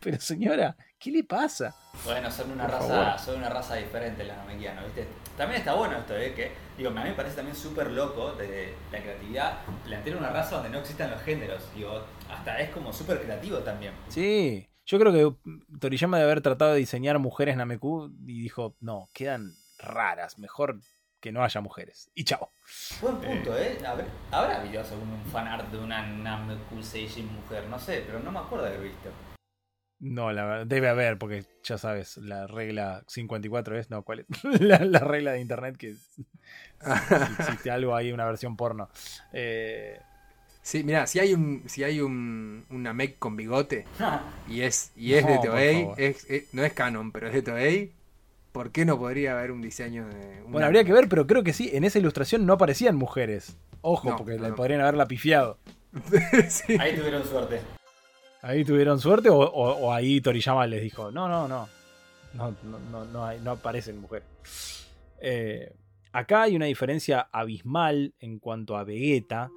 pero señora, ¿qué le pasa? Bueno, son una Por raza, favor. son una raza diferente los namequianos, ¿viste? También está bueno esto, ¿eh? Que, digo, a mí me parece también súper loco de la creatividad plantear una raza donde no existan los géneros. Digo, hasta es como súper creativo también. Sí, yo creo que Toriyama debe haber tratado de diseñar mujeres Nameku y dijo, no, quedan raras, mejor que no haya mujeres. Y chao. Buen punto, ¿eh? Habrá, habrá habido algún fanart de una Nameku Seijin mujer, no sé, pero no me acuerdo de haber visto. No, la verdad, debe haber, porque ya sabes, la regla 54 es, no, ¿cuál es? *laughs* la, la regla de internet que si existe algo ahí, una versión porno. Eh, Sí, mira, si hay un si hay un, un Namek con bigote *laughs* y es y es No, de Toei, es, es- no es canon, pero es de Toei, ¿por qué no podría haber un diseño de un Bueno, habría que ver, pero creo que sí, en esa ilustración no aparecían mujeres. Ojo, No, porque no, le no. podrían haberla pifiado. *laughs* *laughs* Sí. Ahí tuvieron suerte. Ahí tuvieron suerte o, o- o ahí Toriyama les dijo, no, no, no, no, no, no, no, hay- no aparecen mujeres. Eh, acá hay una diferencia abismal en cuanto a Vegeta,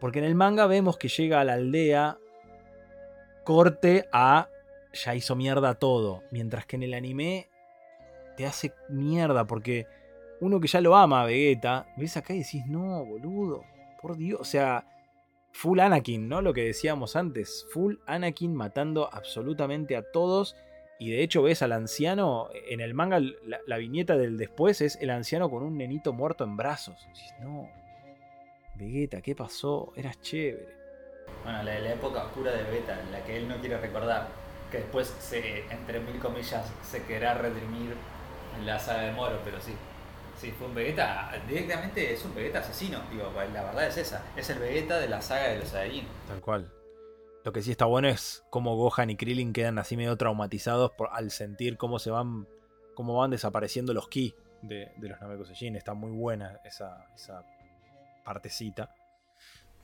porque en el manga vemos que llega a la aldea corte a ya hizo mierda todo, mientras que en el anime te hace mierda porque uno que ya lo ama Vegeta, ves acá y decís, no, boludo, por Dios, o sea, full Anakin, ¿no? Lo que decíamos antes, full Anakin matando absolutamente a todos. Y de hecho ves al anciano, en el manga la, la viñeta del después es el anciano con un nenito muerto en brazos. Decís, no, Vegeta, ¿qué pasó? Eras chévere. Bueno, la, la época oscura de Beta, en la que él no quiere recordar, que después, se, entre mil comillas, se querrá redimir en la saga de Moro, pero sí. Sí, fue un Vegeta, directamente es un Vegeta asesino, digo, la verdad es esa, es el Vegeta de la saga de los Saiyajin. Tal cual. Lo que sí está bueno es cómo Gohan y Krillin quedan así medio traumatizados por, al sentir cómo se van, cómo van desapareciendo los ki de, de los Namekusei. Está muy buena esa, esa partecita.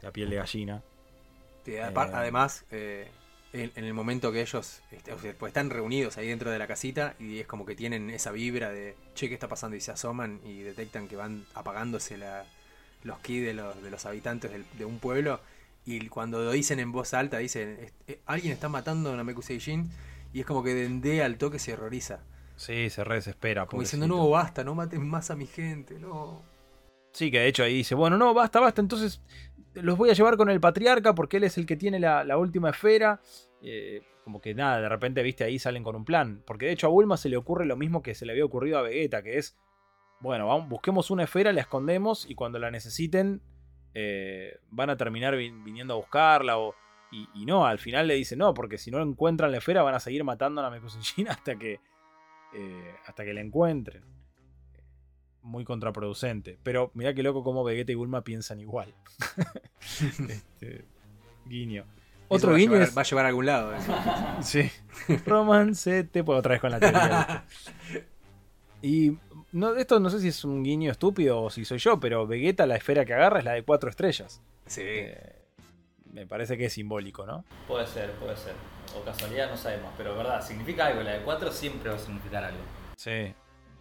La piel de gallina. Sí, Eh. Además, eh, en, en el momento que ellos este, o sea, pues están reunidos ahí dentro de la casita y es como que tienen esa vibra de che, ¿qué está pasando? Y se asoman y detectan que van apagándose la, los ki de los, de los habitantes del- de un pueblo. Y cuando lo dicen en voz alta, dicen, "Es- eh, alguien está matando a Nameku Seijin. Y es como que Dende al toque se horroriza. Sí, se re desespera. Como diciendo, no, basta, no maten más a mi gente, no. Sí, que de hecho ahí dice, bueno, no, basta, basta, entonces los voy a llevar con el patriarca porque él es el que tiene la, la última esfera. Eh, como que nada, de repente, viste, ahí salen con un plan. Porque de hecho a Bulma se le ocurre lo mismo que se le había ocurrido a Vegeta, que es, bueno, vamos, busquemos una esfera, la escondemos y cuando la necesiten eh, van a terminar vin- viniendo a buscarla. O, y, no, al final le dice, no, porque si no encuentran la esfera van a seguir matando a Namekushin *laughs* hasta que, eh, hasta que la encuentren muy contraproducente. Pero mirá qué loco como Vegeta y Bulma piensan igual. *laughs* Este, guiño. Otro Eso va a guiño llevar- es. Va a llevar a algún lado. eh. *laughs* Sí. Romancete. Pues otra vez con la teoría. *laughs* Y no, esto no sé si es un guiño estúpido o si soy yo, pero Vegeta, la esfera que agarra es la de cuatro estrellas. Sí. Eh, me parece que es simbólico, ¿no? Puede ser, puede ser. O casualidad, no sabemos. Pero verdad, significa algo. La de 4 siempre va a significar algo. Sí.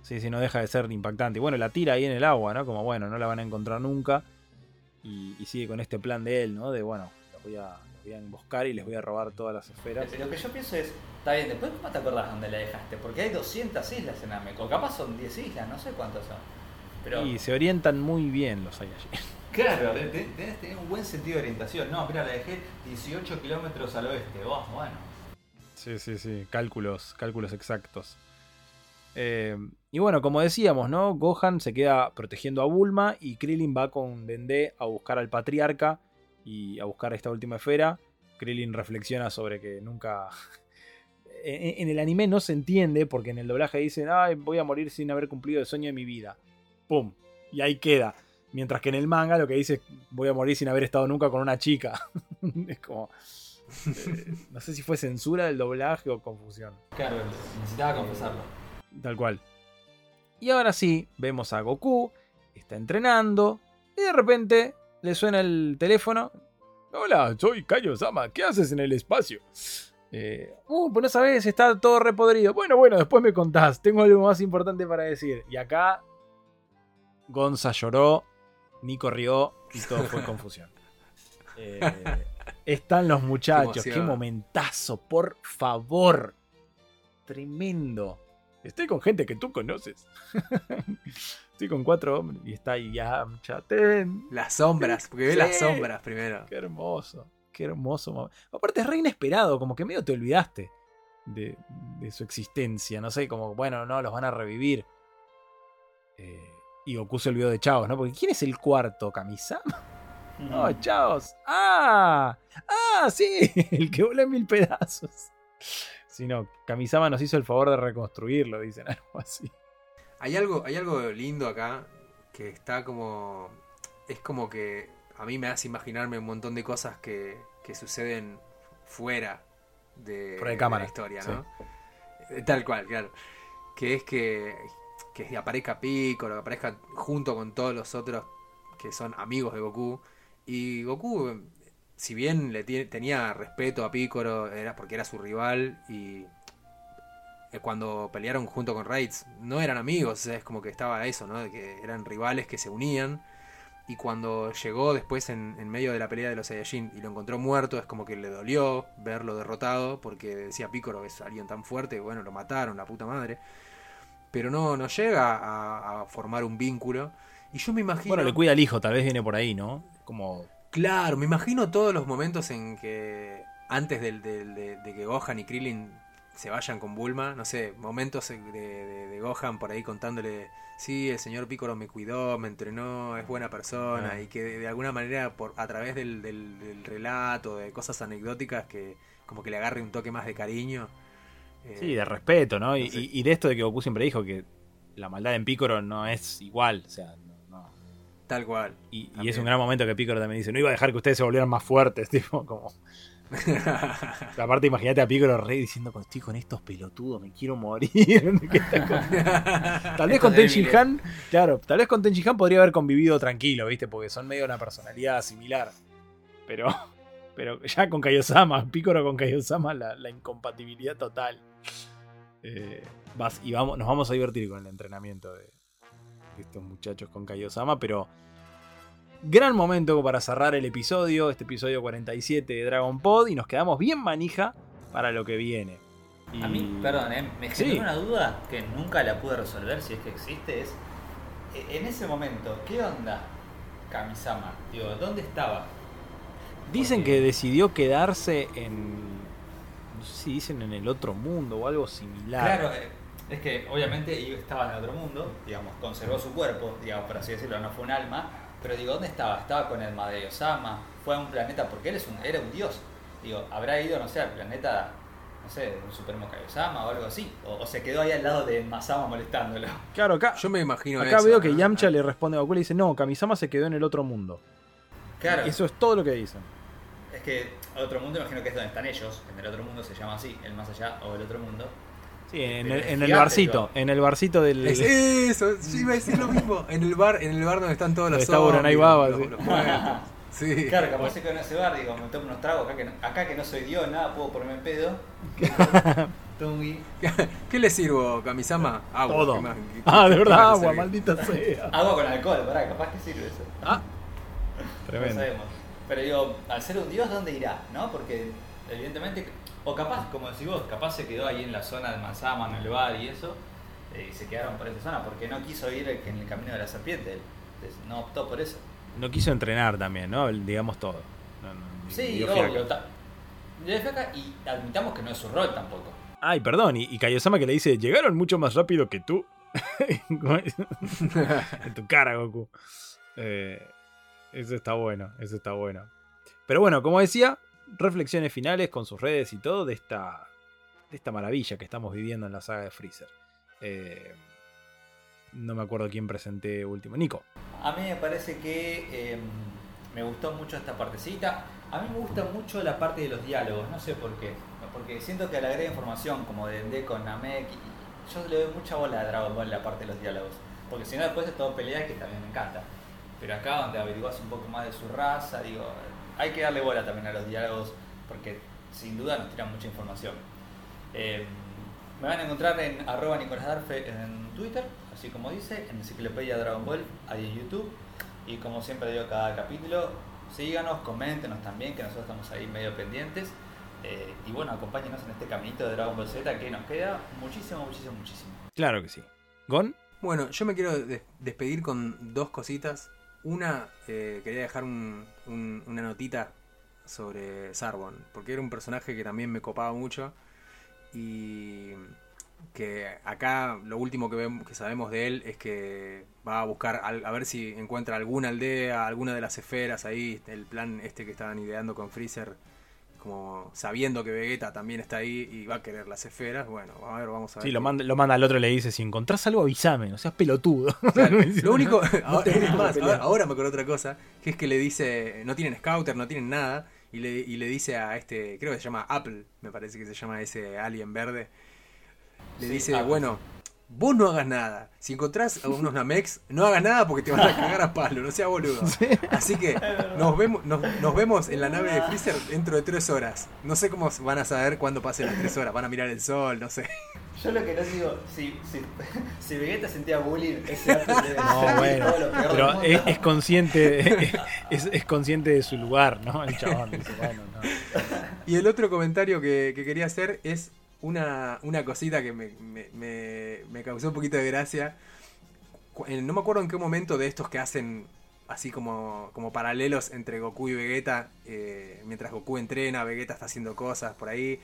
Sí, sí, no deja de ser impactante. Y bueno, la tira ahí en el agua, ¿no? Como bueno, no la van a encontrar nunca. Y, y sigue con este plan de él, ¿no? De bueno, los voy a, los voy a emboscar y les voy a robar todas las esferas. Lo que yo pienso es, está bien, después ¿cómo te acordás dónde la dejaste? Porque hay 200 islas en Ameco, capaz son 10 islas, no sé cuántas son. Pero, Y se orientan muy bien los Saiyajin. *laughs* claro, de- de- debes tener un buen sentido de orientación. No, mira, la dejé 18 kilómetros al oeste. Oh, bueno. Sí, sí, sí. Cálculos, cálculos exactos. Eh, y bueno, como decíamos, ¿no? Gohan se queda protegiendo a Bulma y Krillin va con Dende a buscar al patriarca y a buscar esta última esfera. Krillin reflexiona sobre que nunca. *laughs* En, el anime no se entiende porque en el doblaje dicen, ay, voy a morir sin haber cumplido el sueño de mi vida. ¡Pum! Y ahí queda. Mientras que en el manga lo que dice es, voy a morir sin haber estado nunca con una chica. *laughs* es como. eh, no sé si fue censura del doblaje o confusión. Claro, necesitaba confesarlo. Tal cual. Y ahora sí, vemos a Goku, está entrenando, y de repente le suena el teléfono. Hola, soy Kaio-sama, ¿qué haces en el espacio? Eh, uh, pues no sabes, está todo repodrido. Bueno, bueno, después me contás, tengo algo más importante para decir. Y acá Gonza lloró, Nico rió y todo fue *laughs* confusión. Eh, están los muchachos, Qué momentazo, por favor. Tremendo. Estoy con gente que tú conoces. *laughs* Estoy con cuatro hombres y está ahí Yamcha, Ten. Las sombras, porque ve las sombras primero. Qué hermoso, qué hermoso. mo- Aparte es re inesperado, como que medio te olvidaste de, de su existencia. No sé, como, bueno, no, los van a revivir. Eh, y Goku se olvidó de Chaos, ¿no? Porque ¿quién es el cuarto? ¿Kamisama? No, Chaos. ¡Ah! ¡Ah, sí! *laughs* El que vuela en mil pedazos. Si no, Kamisama nos hizo el favor de reconstruirlo, dicen *laughs* algo así. Hay algo, hay algo lindo acá que está como. Es como que a mí me hace imaginarme un montón de cosas que, que suceden fuera de, de cámara, la historia, ¿no? Eh, Tal cual, claro. Que es que, que aparezca Piccolo, que aparezca junto con todos los otros que son amigos de Goku. Y Goku, si bien le tenía respeto a Piccolo, era porque era su rival y eh, cuando pelearon junto con Raids, no eran amigos, es como que estaba eso, ¿no? De que eran rivales que se unían. Y cuando llegó después en, medio de la pelea de los Saiyajin y lo encontró muerto, es como que le dolió verlo derrotado, porque decía Piccolo que es alguien tan fuerte, bueno, lo mataron, la puta madre. Pero no, no llega a, a formar un vínculo. Y yo me imagino. Bueno, le cuida al hijo, tal vez viene por ahí, ¿no? Como. Claro, me imagino todos los momentos en que antes del, del- de, de que Gohan y Krillin se vayan con Bulma, no sé, momentos de, de- de Gohan por ahí contándole, sí, el señor Piccolo me cuidó, me entrenó, es buena persona, Ah. y que de, alguna manera por a través del, del- del relato, de cosas anecdóticas, que como que le agarre un toque más de cariño. Eh, Sí, de respeto, ¿no? Y, no sé. y- y de esto de que Goku siempre dijo que la maldad en Piccolo no es igual, o sea. Tal cual. Y, es un gran momento que Piccolo también dice, no iba a dejar que ustedes se volvieran más fuertes, *laughs* tipo, como... *laughs* Aparte, imagínate a Piccolo rey diciendo, estoy con estos pelotudos, me quiero morir. *laughs* ¿Qué está con- tal vez con Tenchi débiles. Han, claro, tal vez con Tenchi Han podría haber convivido tranquilo, ¿viste? Porque son medio una personalidad similar. Pero Pero ya con Kaiosama, Picoro con Kaiosama, la, la incompatibilidad total. Eh, vas, y vamos, nos vamos a divertir con el entrenamiento de estos muchachos con Kaiosama, pero gran momento para cerrar el episodio, este episodio 47 de Dragon Pod, y nos quedamos bien manija para lo que viene. Y- A mí, perdón, eh, me Sí. generó una duda que nunca la pude resolver, si es que existe, es... eh, En ese momento, ¿qué onda Kamisama? Digo, ¿dónde estaba? Dicen que decidió quedarse en. No sé si dicen en el otro mundo o algo similar. Claro, eh, es que obviamente iba- estaba en otro mundo, digamos, conservó su cuerpo, digamos, por así decirlo, no fue un alma, pero digo, ¿dónde estaba? Estaba con el Madre Osama, fue a un planeta, porque él es un, era un dios. Digo, habrá ido, no sé, al planeta, no sé, de un Supremo Kaiosama o algo así, o, o se quedó ahí al lado de Masama molestándolo. Claro, acá, Yo me imagino acá eso, veo que ¿no? Yamcha le responde a Goku y le dice: No, Kamisama se quedó en el otro mundo. Claro, Eso es todo lo que dicen. es que otro mundo imagino que es donde están ellos, en el otro mundo se llama así, el más allá o el otro mundo. En el, en el barcito. En el barcito del. Es eso, yo iba a decir lo mismo. En el bar, en el bar donde están todos los Donde está zombies, Buranai Baba, los- sí. los. Sí. Claro, capaz quedó en ese bar, digo, me tomo unos tragos acá que no, acá que no soy Dios, nada, puedo ponerme en pedo. *laughs* Tungi. ¿Qué le sirvo, Kamisama? Agua. Todo. ¿qué más? ¿Qué- Ah, de verdad, agua, maldita sea. Agua con alcohol, pará, capaz que sirve eso. Ah, No tremendo. sabemos. Pero digo, al ser un dios, ¿dónde irá? ¿No? Porque evidentemente, o capaz, como decís vos, capaz se quedó ahí en la zona de Masama, en el bar y eso, eh, y se quedaron por esa zona, porque no quiso ir en el camino de la serpiente, no optó por eso. No quiso entrenar también, ¿no? Digamos todo. No, no, Sí, obvio. Le fiaca y admitamos que no es su rol tampoco. Ay, perdón, y, y Kaiosama que le dice, llegaron mucho más rápido que tú. *laughs* *laughs* en tu cara, Goku. Eh, eso está bueno, eso está bueno. Pero bueno, como decía, reflexiones finales con sus redes y todo de esta, de esta maravilla que estamos viviendo en la saga de Freezer. Eh, no me acuerdo quién presenté último. Nico. A mí me parece que eh, me gustó mucho esta partecita. A mí me gusta mucho la parte de los diálogos, no sé por qué. Porque siento que al agregar información como de Ende con Namek, yo le doy mucha bola a Dragon Ball en la parte de los diálogos. Porque si no, después es todo pelea que también me encanta. Pero acá donde averiguas un poco más de su raza, digo, hay que darle bola también a los diálogos porque sin duda nos tiran mucha información. Eh, me van a encontrar en arroba Nicolás Darfe en Twitter, así como dice, en Enciclopedia Dragon Ball, ahí en YouTube. Y como siempre digo cada capítulo, síganos, coméntenos también, que nosotros estamos ahí medio pendientes. Eh, y bueno, acompáñenos en este caminito de Dragon Ball Z que nos queda muchísimo, muchísimo, muchísimo. Claro que sí. ¿Gon? Bueno, yo me quiero des- despedir con dos cositas. Una, eh, quería dejar un- un- una notita sobre Sarbon, porque era un personaje que también me copaba mucho y que acá lo último que, vemos, que sabemos de él es que va a buscar a ver si encuentra alguna aldea, alguna de las esferas ahí, el plan este que estaban ideando con Freezer, como sabiendo que Vegeta también está ahí y va a querer las esferas, bueno, a ver, vamos a ver. Sí, lo manda, lo manda al otro y le dice, si encontrás algo avísame, no seas pelotudo. *laughs* Claro, *laughs* lo único, *laughs* ahora, más, me acuerdo otra cosa, que es que le dice, no tienen scouter, no tienen nada, y le, y le dice a este, creo que se llama Apple, me parece que se llama ese alien verde, le Sí, dice, Apple. bueno, vos no hagas nada, si encontrás a unos Namex, no hagas nada porque te van a cagar a palo, no seas boludo. *laughs* Así que nos vemos, nos, nos vemos en la nave de Freezer dentro de tres horas. No sé cómo van a saber cuándo pasen las tres horas, van a mirar el sol, no sé. Yo lo que no digo, si, si, *laughs* si Vegeta sentía bullying, ese Apple *laughs* debe No, ser bueno, todo lo peor del pero es, es consciente es, es consciente de su lugar, ¿no? El chabón dice, bueno, no. Y el otro comentario que, que quería hacer es una, una cosita que me, me- me- causó un poquito de gracia. No me acuerdo en qué momento de estos que hacen así como, como paralelos entre Goku y Vegeta. eh, mientras Goku entrena, Vegeta está haciendo cosas por ahí.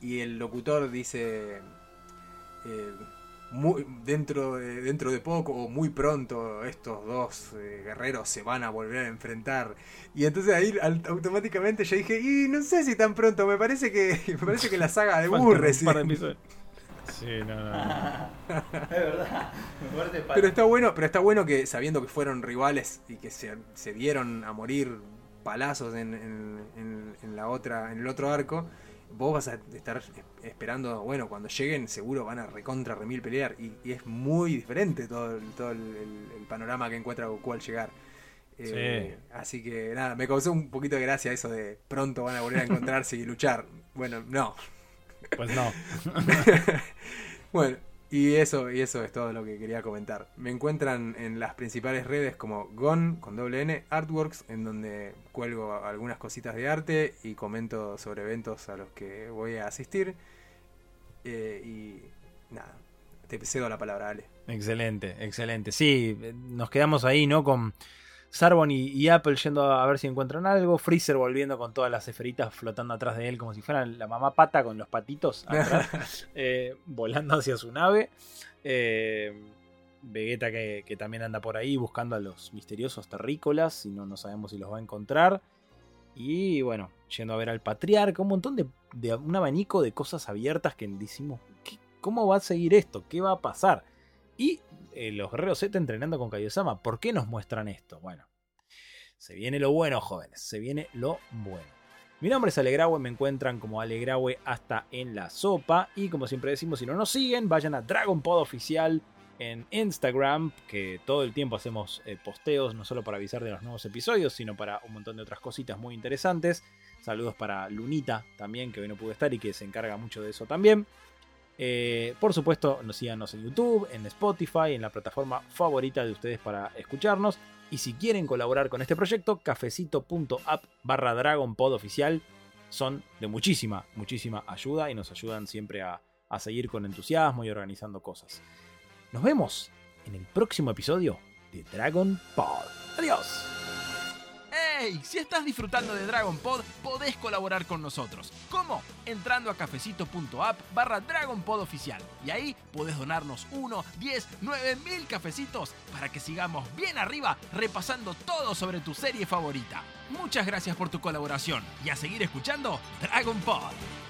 Y el locutor dice... eh, muy- dentro, de, dentro de poco o muy pronto estos dos eh, guerreros se van a volver a enfrentar y entonces ahí al- automáticamente yo dije, y no sé si tan pronto, me parece que *laughs* me parece que la saga *laughs* de Burre, un sí. par de episodios. Sí, no, no, no. *laughs* Es verdad, me parece pa- Pero está bueno, pero está bueno que sabiendo que fueron rivales y que se, se dieron a morir palazos en, en- en- en la otra, en el otro arco, vos vas a estar esperando, bueno, cuando lleguen seguro van a recontra remil pelear y, y es muy diferente todo, el, todo el, el- el panorama que encuentra Goku al llegar. Eh, Así que nada, me causó un poquito de gracia eso de pronto van a volver a encontrarse y luchar. Bueno, no. Pues no. *laughs* bueno, y eso, y eso es todo lo que quería comentar. Me encuentran en las principales redes como GON con doble N Artworks, en donde cuelgo algunas cositas de arte y comento sobre eventos a los que voy a asistir. Eh, y nada, te cedo la palabra, Ale. Excelente, excelente. Sí, nos quedamos ahí, ¿no? Con Sarbon y, Apple yendo a ver si encuentran algo. Freezer volviendo con todas las esferitas flotando atrás de él, como si fueran la mamá pata con los patitos atrás, *laughs* eh, volando hacia su nave. Eh, Vegeta que, también anda por ahí buscando a los misteriosos terrícolas, y no, no sabemos si los va a encontrar. Y bueno, yendo a ver al patriarca, un montón de, de un abanico de cosas abiertas que decimos, ¿cómo va a seguir esto? ¿Qué va a pasar? Y eh, los guerreros Z entrenando con Kaiosama. ¿Por qué nos muestran esto? Bueno, se viene lo bueno, jóvenes. Se viene lo bueno. Mi nombre es Alegrawe, me encuentran como Alegrawe hasta en la sopa. Y como siempre decimos, si no nos siguen, vayan a Dragon Pod Oficial en Instagram, que todo el tiempo hacemos eh, posteos, no solo para avisar de los nuevos episodios, sino para un montón de otras cositas muy interesantes. Saludos para Lunita también, que hoy no pudo estar y que se encarga mucho de eso también. Eh, por supuesto, nos síganos en YouTube, en Spotify, en la plataforma favorita de ustedes para escucharnos. Y si quieren colaborar con este proyecto, cafecito.app barra dragonpod oficial son de muchísima, muchísima ayuda y nos ayudan siempre a, a seguir con entusiasmo y organizando cosas. Nos vemos en el próximo episodio de Dragon Pod. Adiós. ¡Hey! Si estás disfrutando de Dragon Pod, podés colaborar con nosotros. ¿Cómo? Entrando a cafecito.app barra Dragon Pod oficial. Y ahí podés donarnos 1, 10, 9 mil cafecitos para que sigamos bien arriba repasando todo sobre tu serie favorita. Muchas gracias por tu colaboración y a seguir escuchando Dragon Pod.